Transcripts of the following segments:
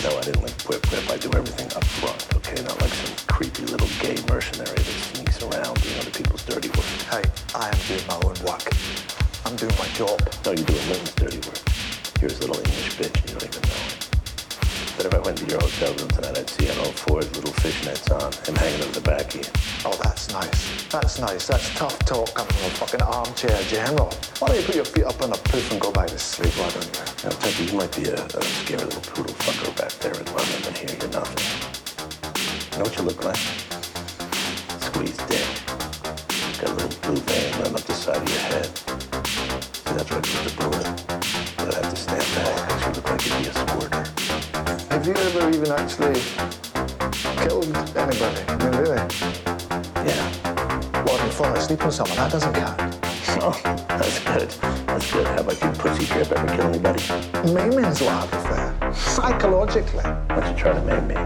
No, I didn't like PWIP PIP. I do everything up front, okay? Not like some creepy little gay mercenary that sneaks around doing other people's dirty work. Hey, I am doing my own work. I'm doing my job. No, you're doing Linton's dirty work. You're his little English bitch and you don't even know it. But if I went to your hotel room tonight, I'd see an old Ford, little fishnets on, him hanging over the back of you. Oh, that's nice. That's nice. That's tough talk coming from a fucking armchair general. Why don't you put your feet up on the poof and go back to sleep, why don't you? Now, Tucker, you might be a, a scary little poodle actually killed anybody? I mean, really? Yeah. What, in falling asleep on someone? That doesn't count. Oh, that's good. That's good. How about you, pussy drip? Ever kill anybody? What I prefer. Psychologically. Why don't you try to maim me?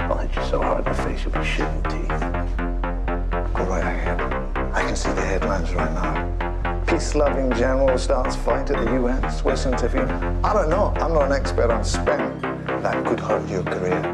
I'll hit you so hard in the face you'll be shitting teeth. Go right ahead. I can see the headlines right now. Peace-loving general starts fight at the UN, Swiss intervene. I don't know. I'm not an expert on spelling. Could hurt your career.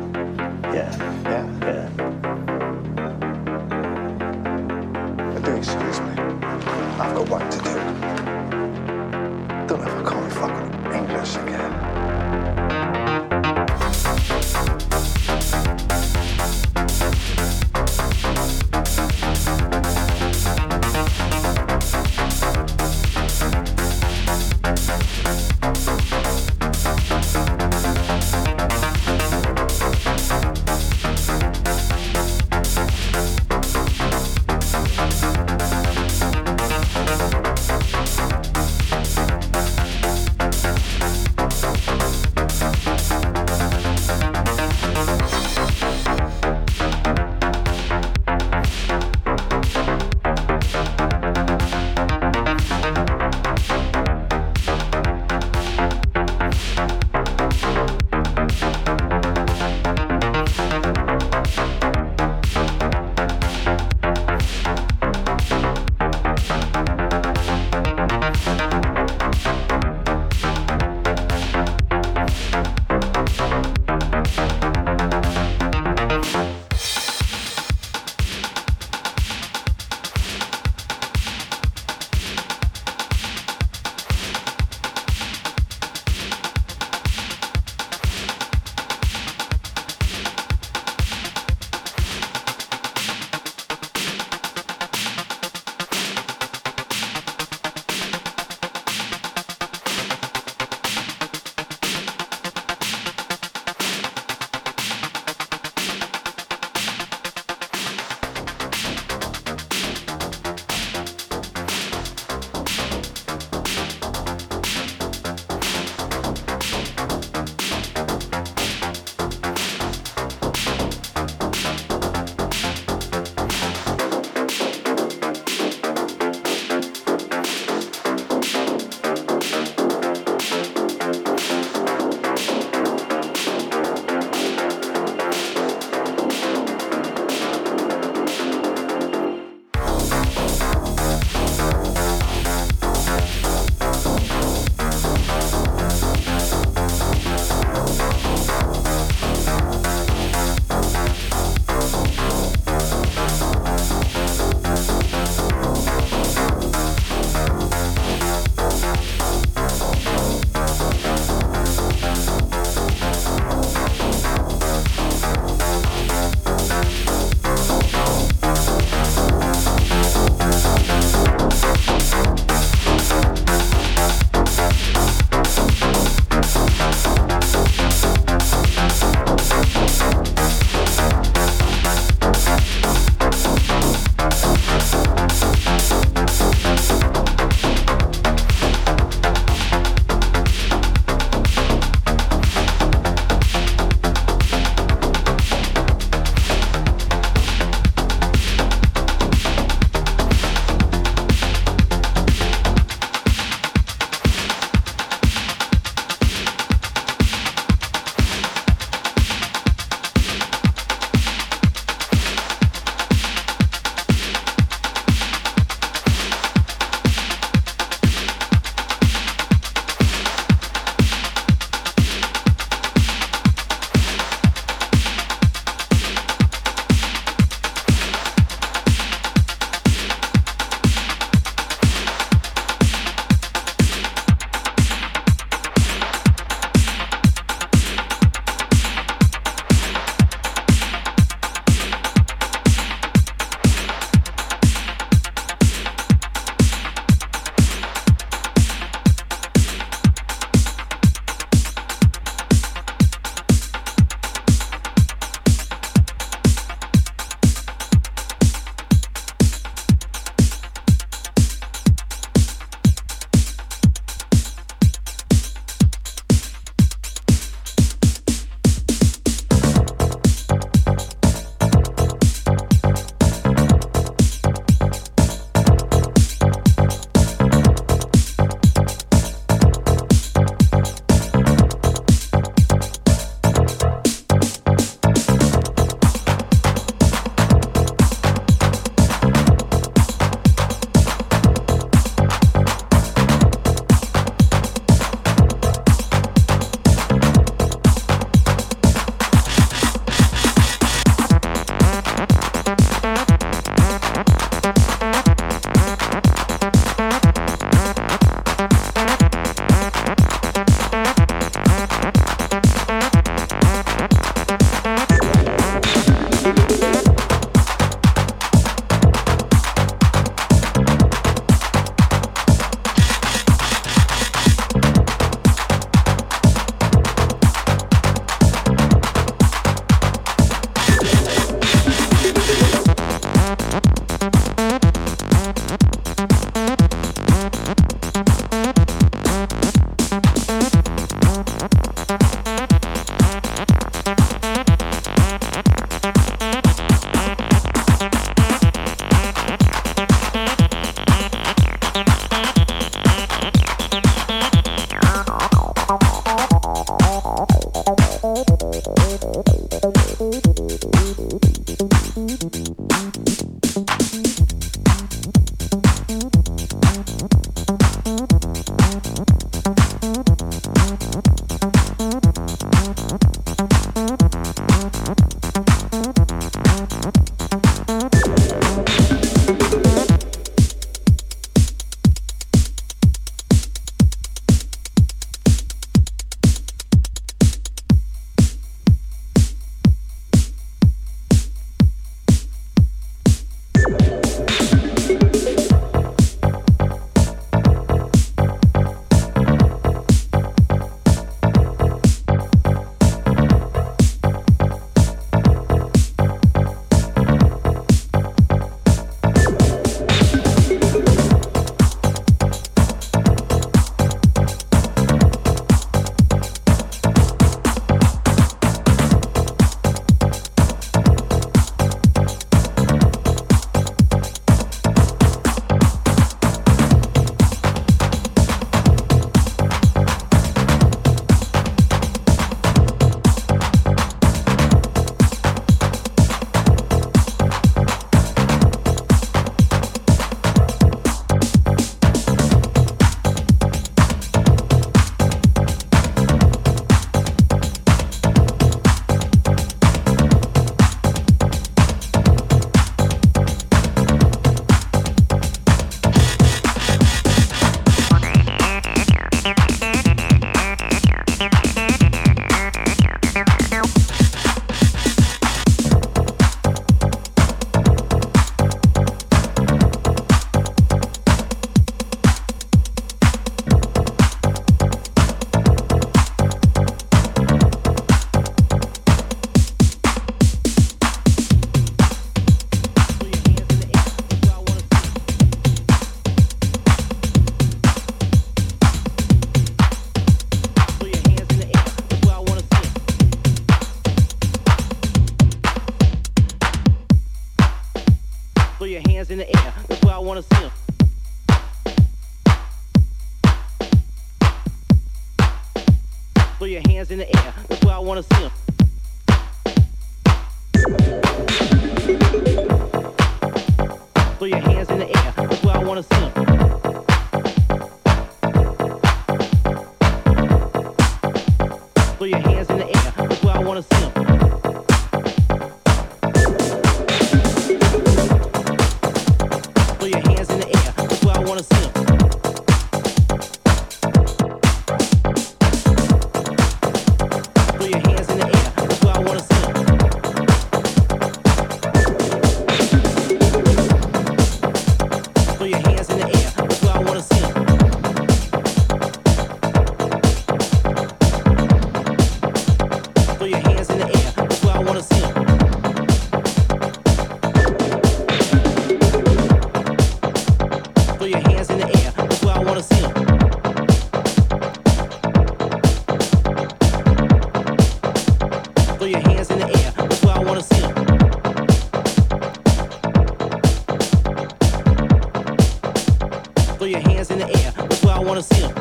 hands in the air. That's where I wanna see them.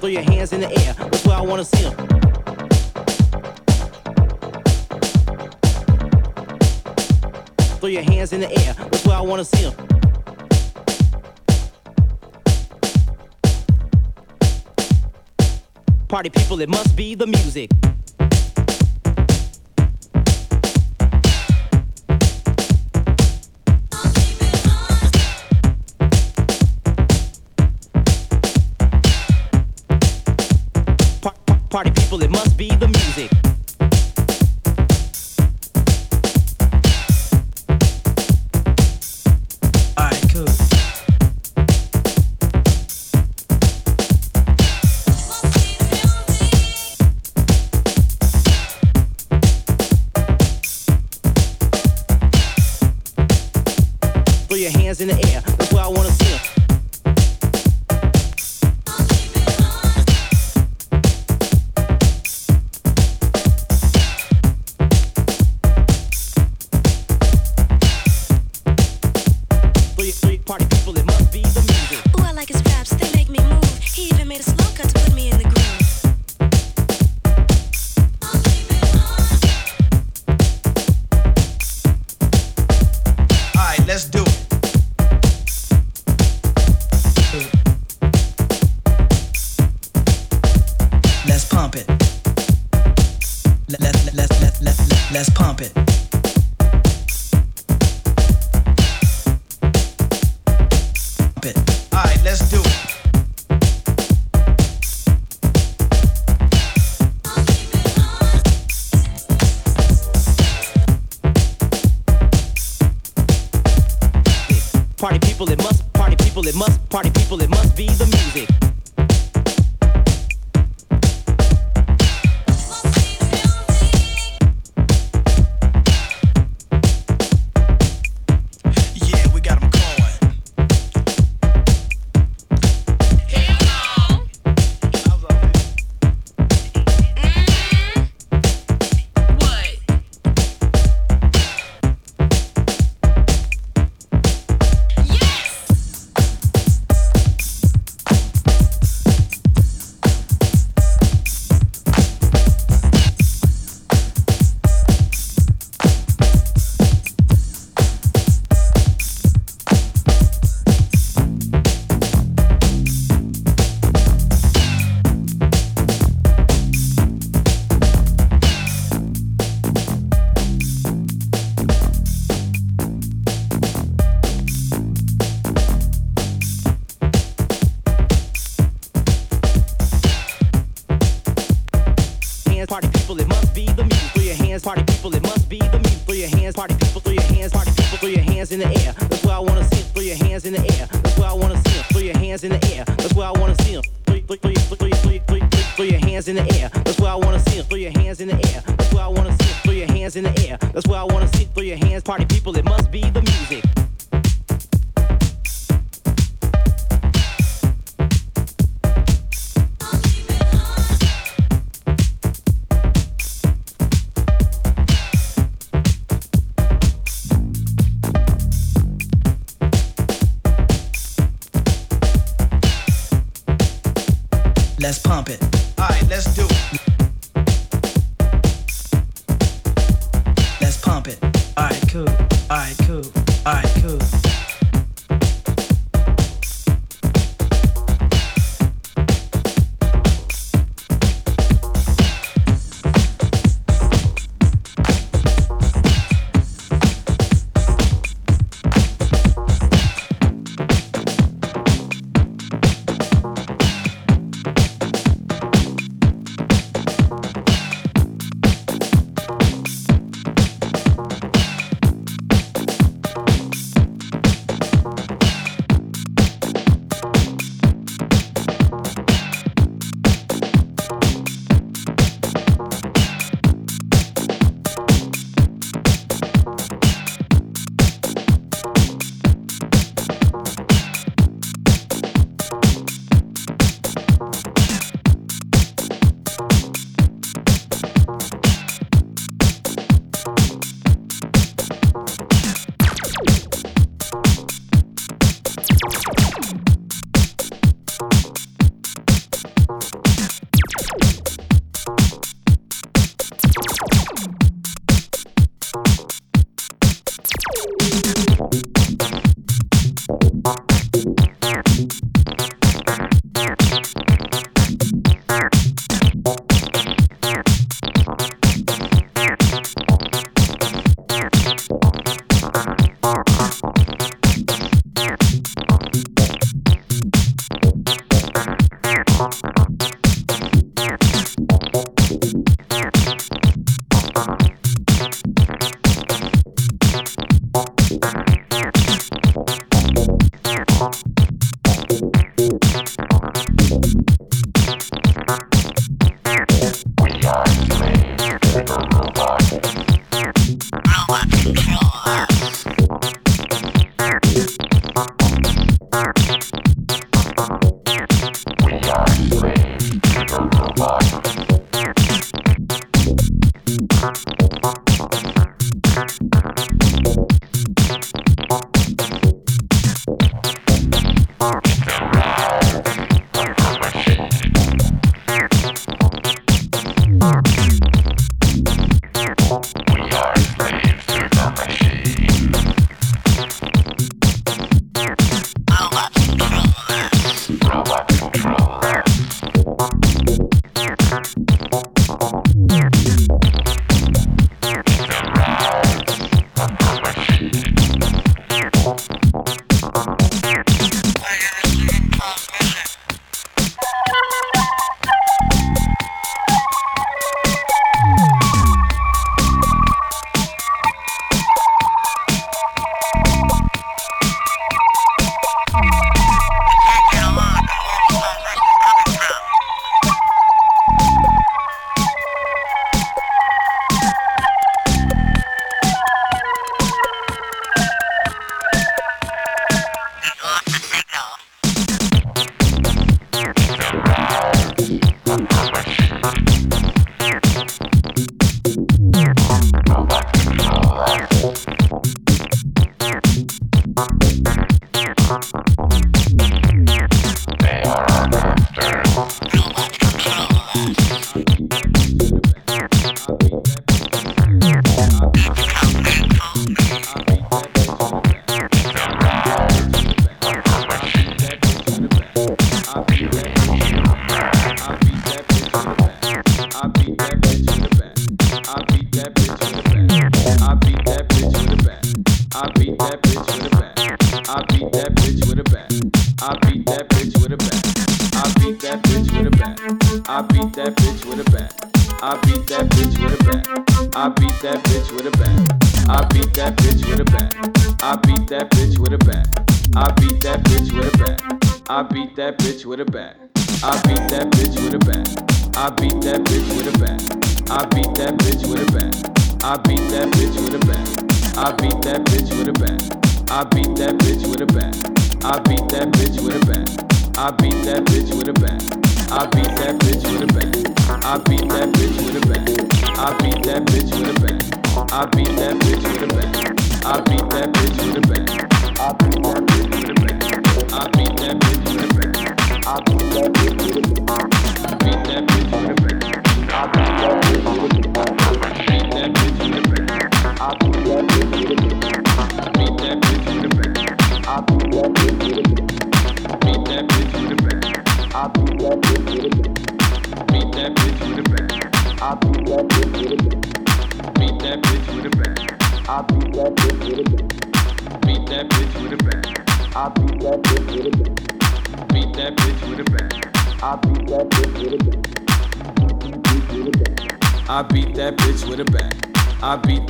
Throw your hands in the air. That's where I wanna see them. Throw your hands in the air. That's where I wanna see them. Party people, it must be the music.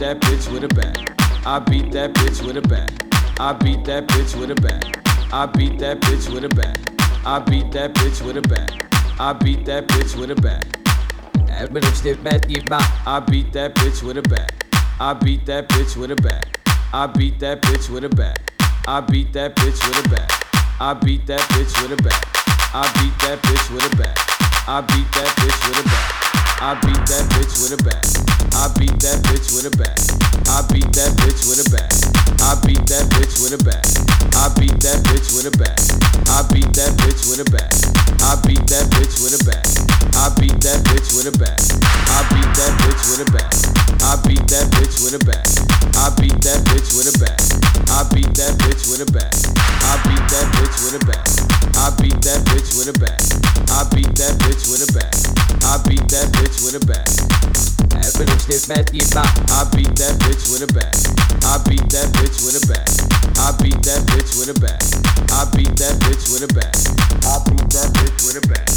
That bitch with a bat. I beat that bitch with a bat. I beat that bitch with a bat. I beat that bitch with a bat. I beat that bitch with a bat. I beat that bitch with a bat. I beat that bitch with a bat. I beat that bitch with a bat. I beat that bitch with a bat. I beat that bitch with a bat. I beat that bitch with a bat. I beat that bitch with a bat. I beat that bitch with a bat. I beat that bitch with a bat. I beat that bitch with a bat. I beat that bitch with a bat. I beat that bitch with a bat. I beat that bitch with a bat. I beat that bitch with a bat. I beat that bitch with a bat. I beat that bitch with a bat. I beat that bitch with a bat. I beat that bitch with a bat. I beat that bitch with a bat. I beat that bitch with a bat. I beat that bitch with a bat. I beat that bitch with a bat. I beat that bitch with a bat. I beat that bitch with a bat. I beat that bitch with a bat. I beat that bitch with a bat. I beat that bitch with a bat. I beat that bitch with a bat. I beat that bitch with a bat.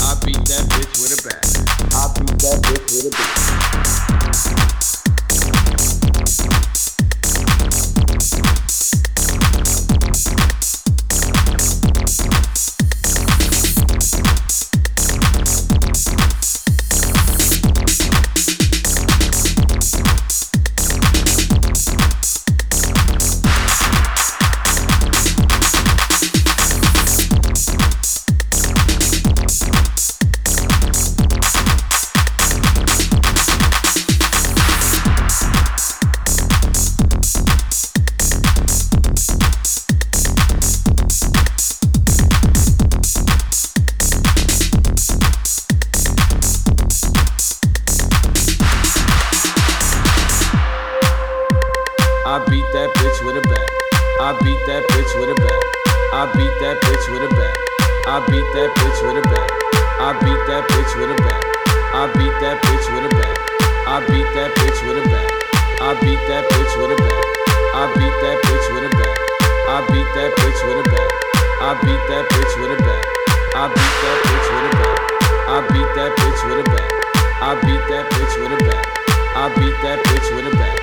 I beat that bitch with a bat. I beat that bitch with a bat. Bitch with a bat. I beat that bitch with a bat. I beat that bitch with a bat. I beat that bitch with a bat. I beat that bitch with a bat. I beat that bitch with a bat. I beat that bitch with a bat. I beat that bitch with a bat. I beat that bitch with a bat. I beat that bitch with a bat. I beat that bitch with a bat. I beat that bitch with a bat. I beat that bitch with a bat. I beat that bitch with a bat.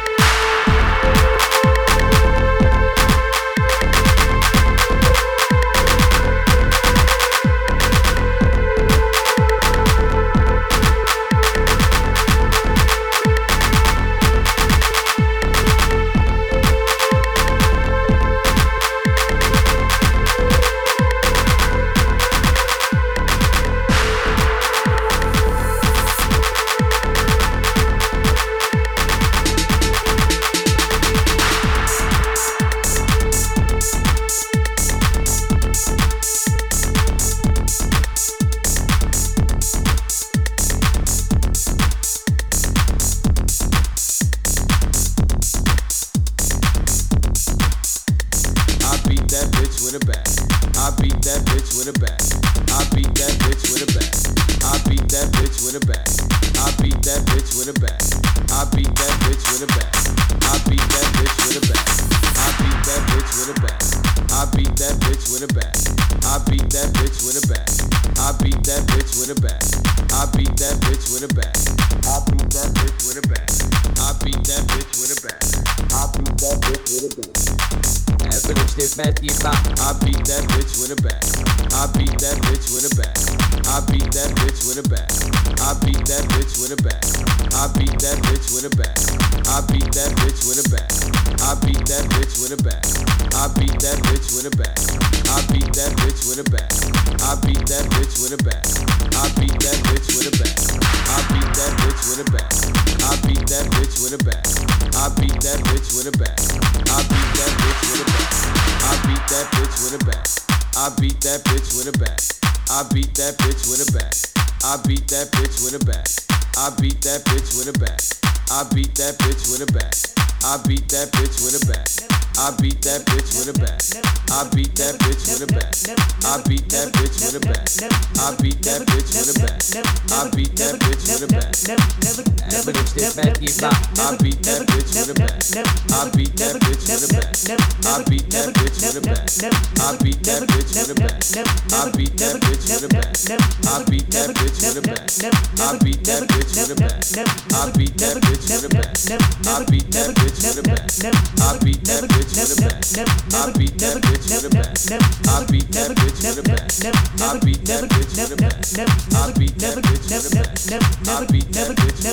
I beat that bitch with a bat. I beat that bitch with a bat. I beat that bitch with a bat. I beat that bitch with a bat. I beat that bitch with a bat. I beat that bitch with a bat. I beat that bitch with a bat. I beat that bitch with a bat. I beat that bitch with a bat. I beat that bitch with a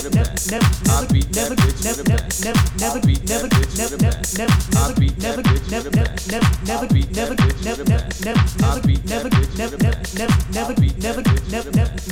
bat. I beat that bitch with a bat. I beat that bitch with a bat. I beat that bitch with a bat. I beat, that bitch never, never, never, I beat, never, never, never, never beat, never, never.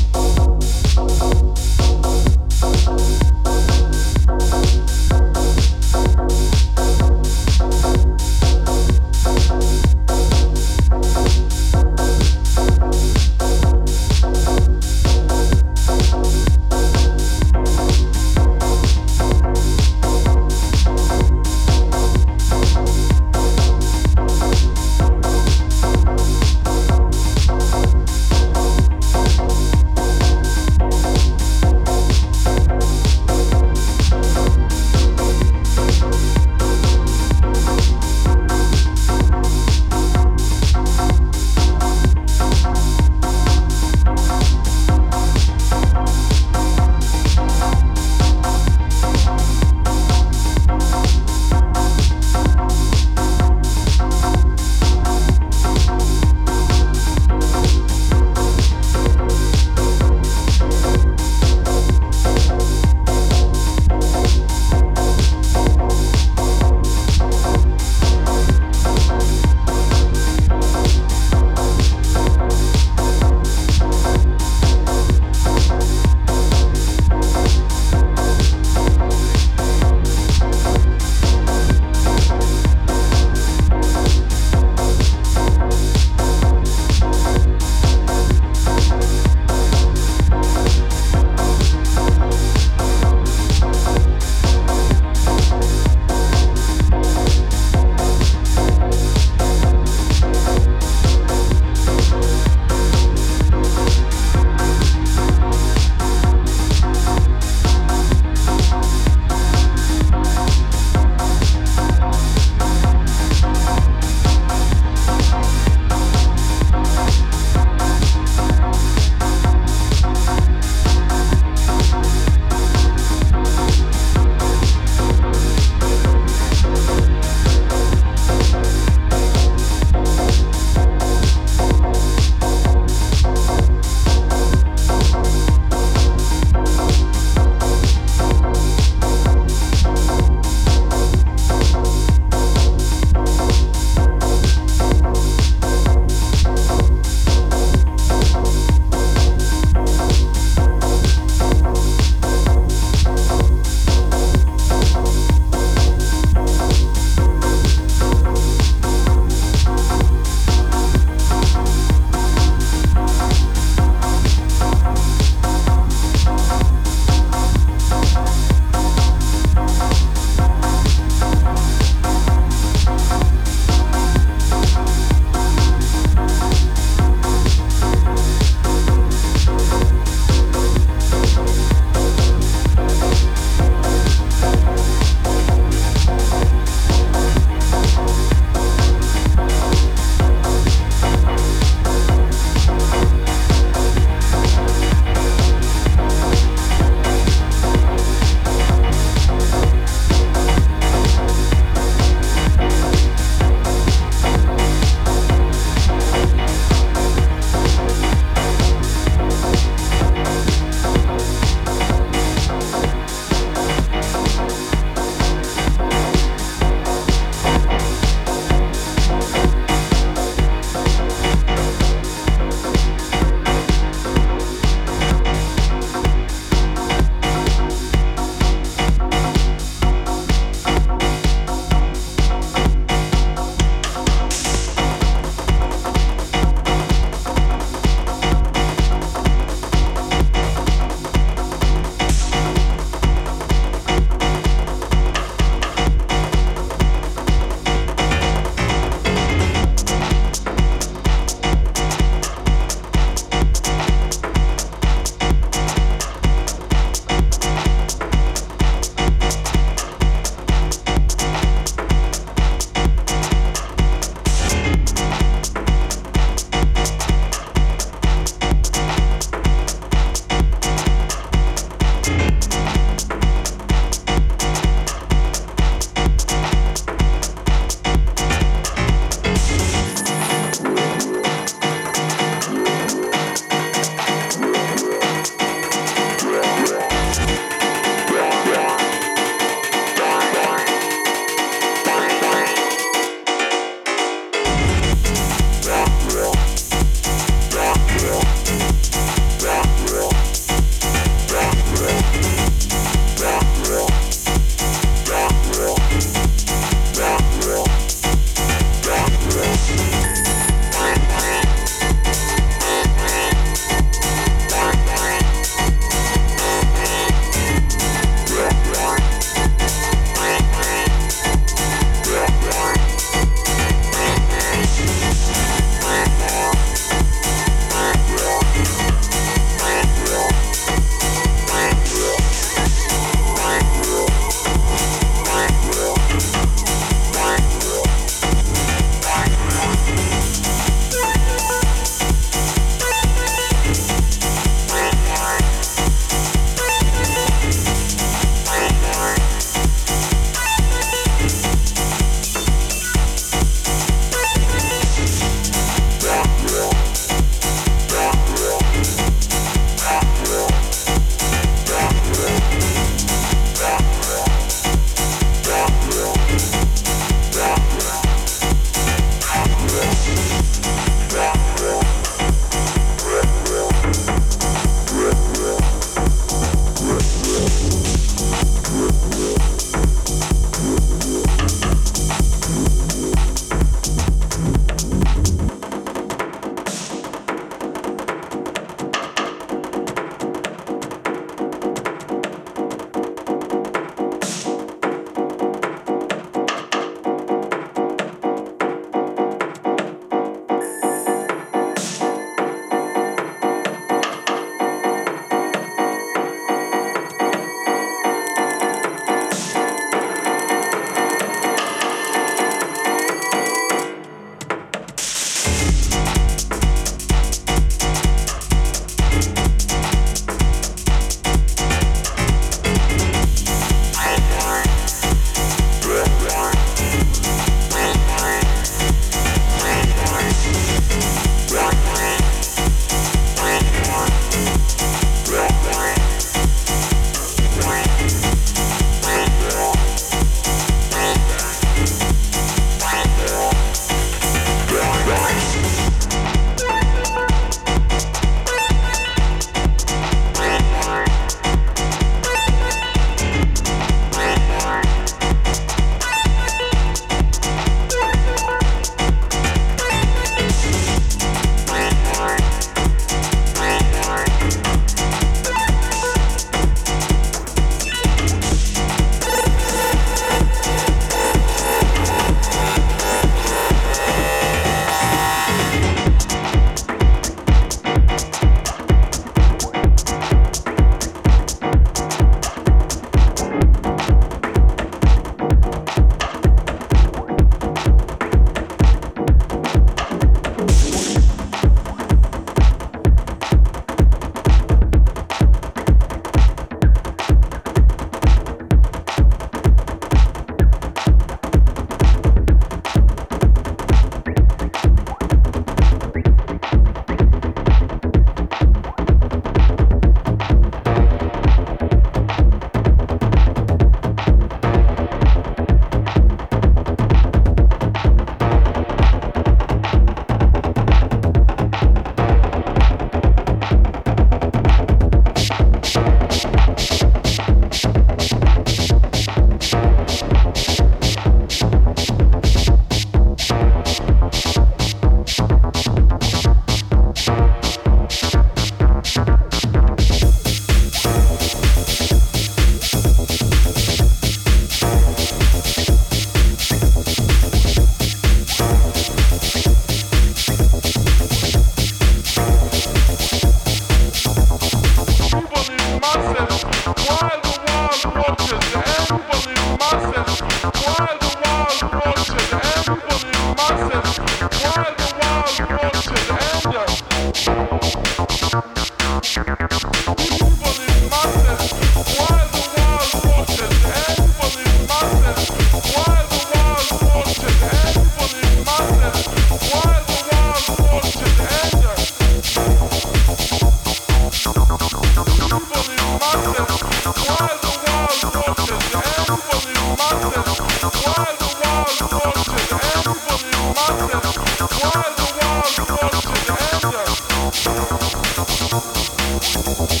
ちっ。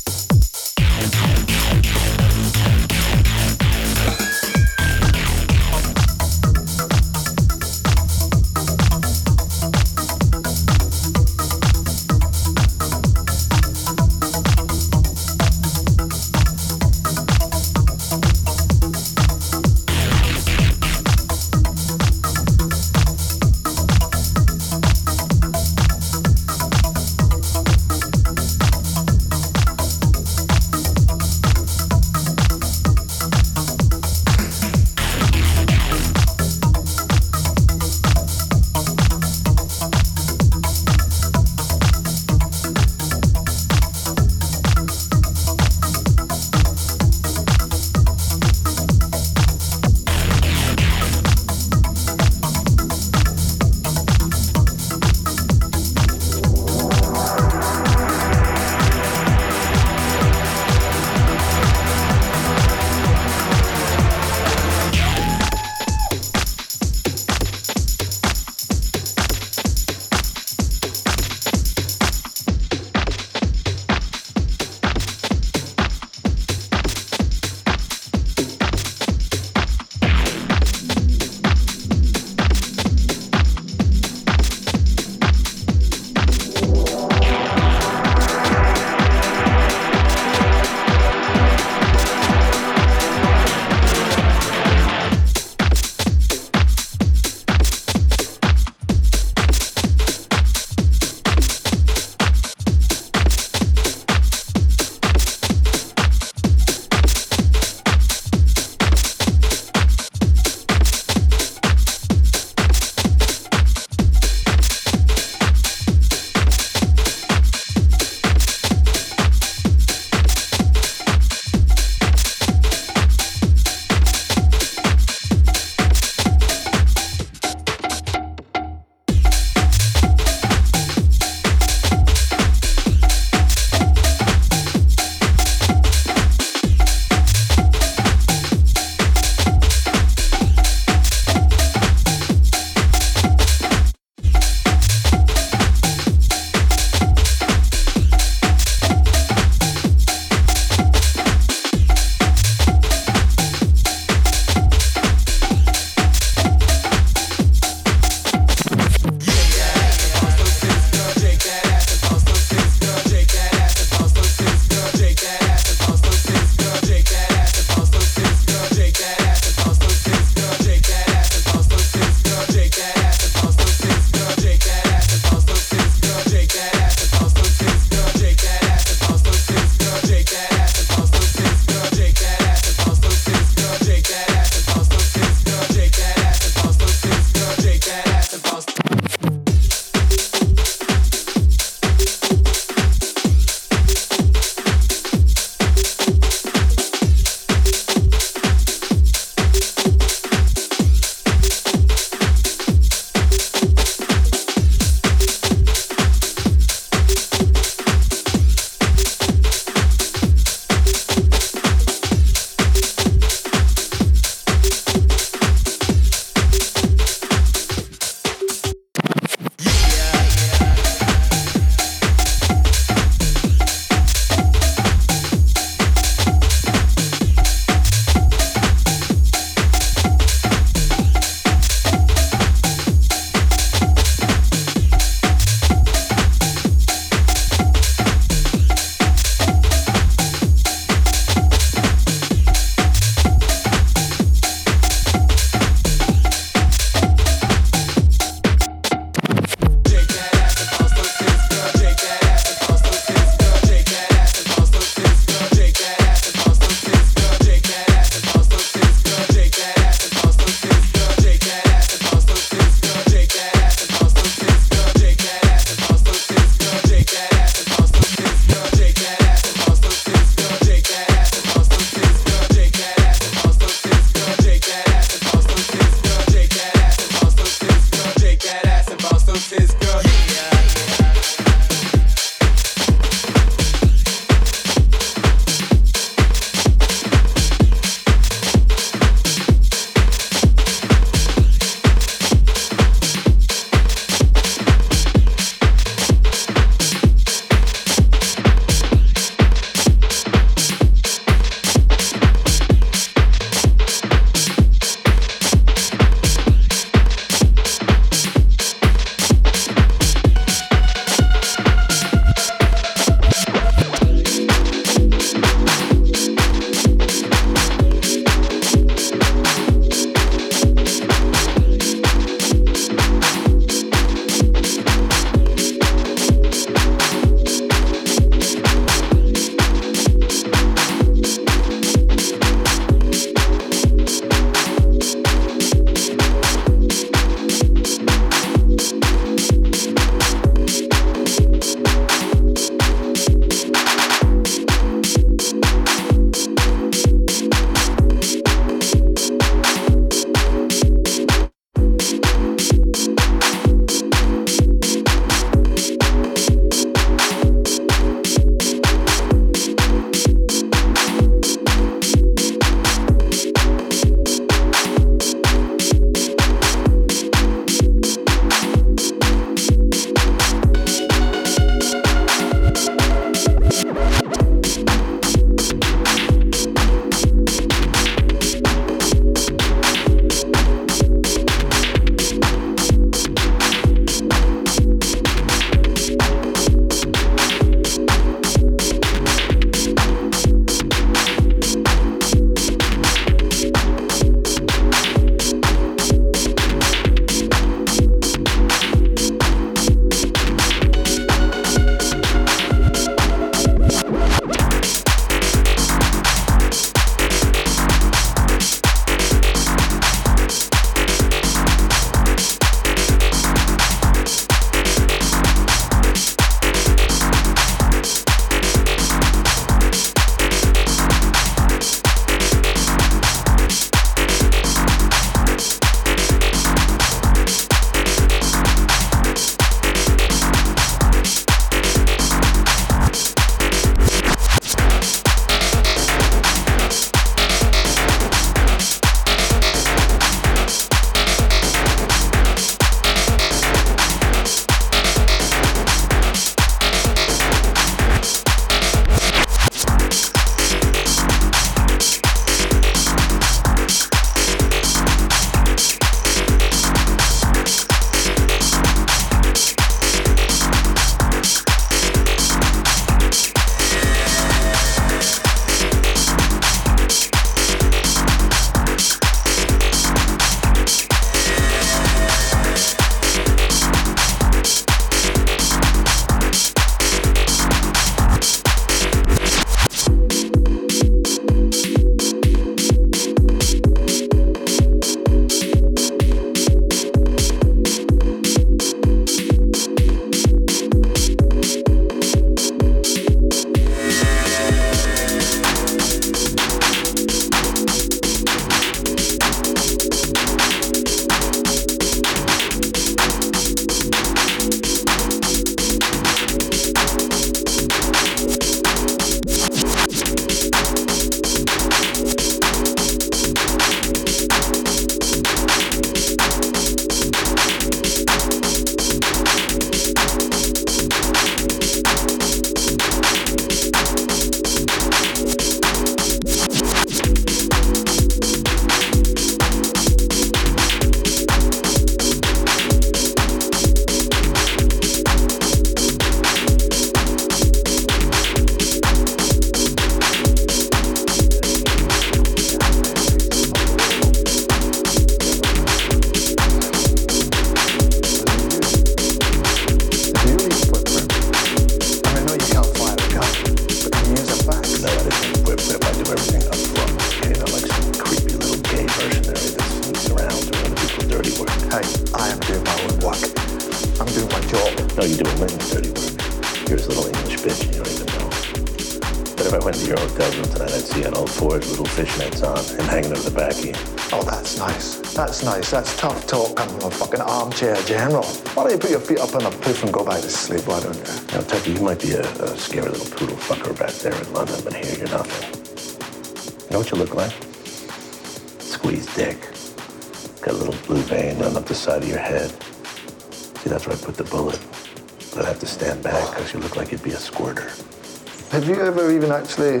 Like you'd be a squirter. Have you ever even actually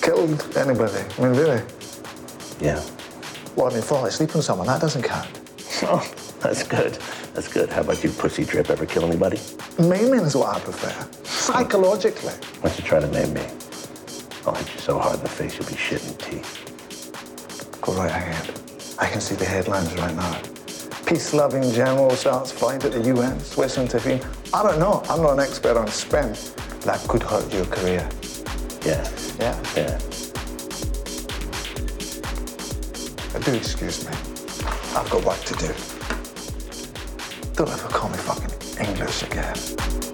killed anybody? I mean, really? Yeah. Well, I mean, falling asleep on someone, that doesn't count. Oh, that's good. That's good. How about you, pussy drip? Ever kill anybody? Maiming is what I prefer. Psychologically. Don't you try to maim me? I'll hit you so hard in the face you'll be shitting teeth. Go right ahead. I can see the headlines right now. Peace-loving general starts fight at the UN, Swiss intervene. I don't know. I'm not an expert on spin. That could hurt your career. Yeah. Yeah? Yeah. Do excuse me. I've got work to do. Don't ever call me fucking English again.